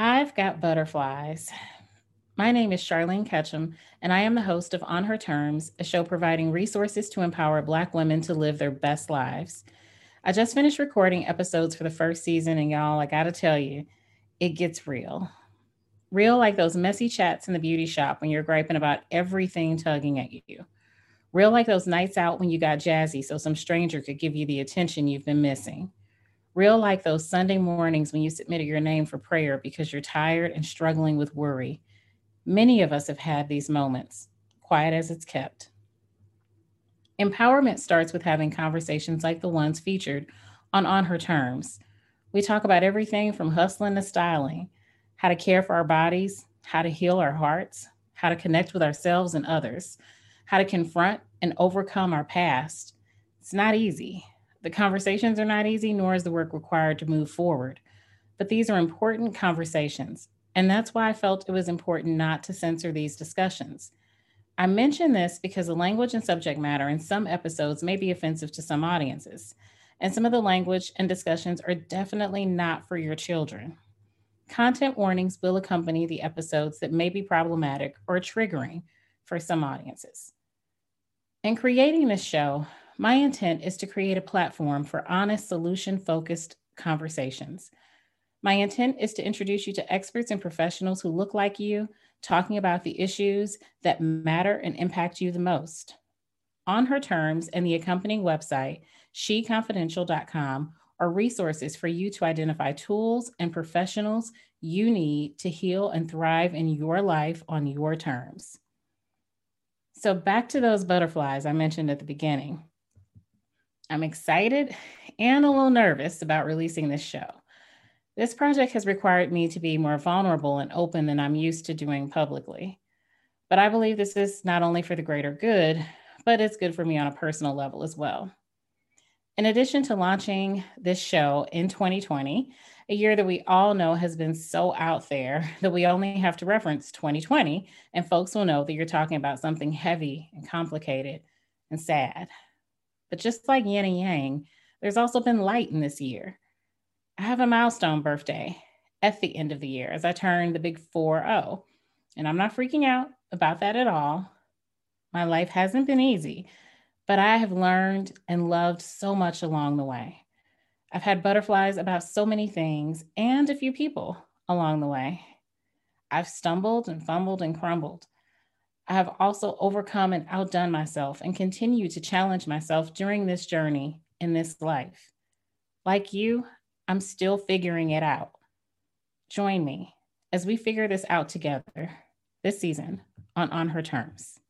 I've got butterflies. My name is Charlene Ketchum, and I am the host of On Her Terms, a show providing resources to empower Black women to live their best lives. I just finished recording episodes for the first season, and y'all, I gotta tell you, it gets real. Real like those messy chats in the beauty shop when you're griping about everything tugging at you. Real like those nights out when you got jazzy so some stranger could give you the attention you've been missing. Real like those Sunday mornings when you submitted your name for prayer because you're tired and struggling with worry. Many of us have had these moments, quiet as it's kept. Empowerment starts with having conversations like the ones featured on On Her Terms. We talk about everything from hustling to styling, how to care for our bodies, how to heal our hearts, how to connect with ourselves and others, how to confront and overcome our past. It's not easy. The conversations are not easy, nor is the work required to move forward. But these are important conversations. And that's why I felt it was important not to censor these discussions. I mention this because the language and subject matter in some episodes may be offensive to some audiences. And some of the language and discussions are definitely not for your children. Content warnings will accompany the episodes that may be problematic or triggering for some audiences. In creating this show, my intent is to create a platform for honest, solution focused conversations. My intent is to introduce you to experts and professionals who look like you, talking about the issues that matter and impact you the most. On her terms and the accompanying website, sheconfidential.com, are resources for you to identify tools and professionals you need to heal and thrive in your life on your terms. So, back to those butterflies I mentioned at the beginning. I'm excited and a little nervous about releasing this show. This project has required me to be more vulnerable and open than I'm used to doing publicly. But I believe this is not only for the greater good, but it's good for me on a personal level as well. In addition to launching this show in 2020, a year that we all know has been so out there that we only have to reference 2020, and folks will know that you're talking about something heavy and complicated and sad. But just like yin and yang, there's also been light in this year. I have a milestone birthday at the end of the year as I turn the big 4 0. And I'm not freaking out about that at all. My life hasn't been easy, but I have learned and loved so much along the way. I've had butterflies about so many things and a few people along the way. I've stumbled and fumbled and crumbled. I have also overcome and outdone myself and continue to challenge myself during this journey in this life. Like you, I'm still figuring it out. Join me as we figure this out together this season on On Her Terms.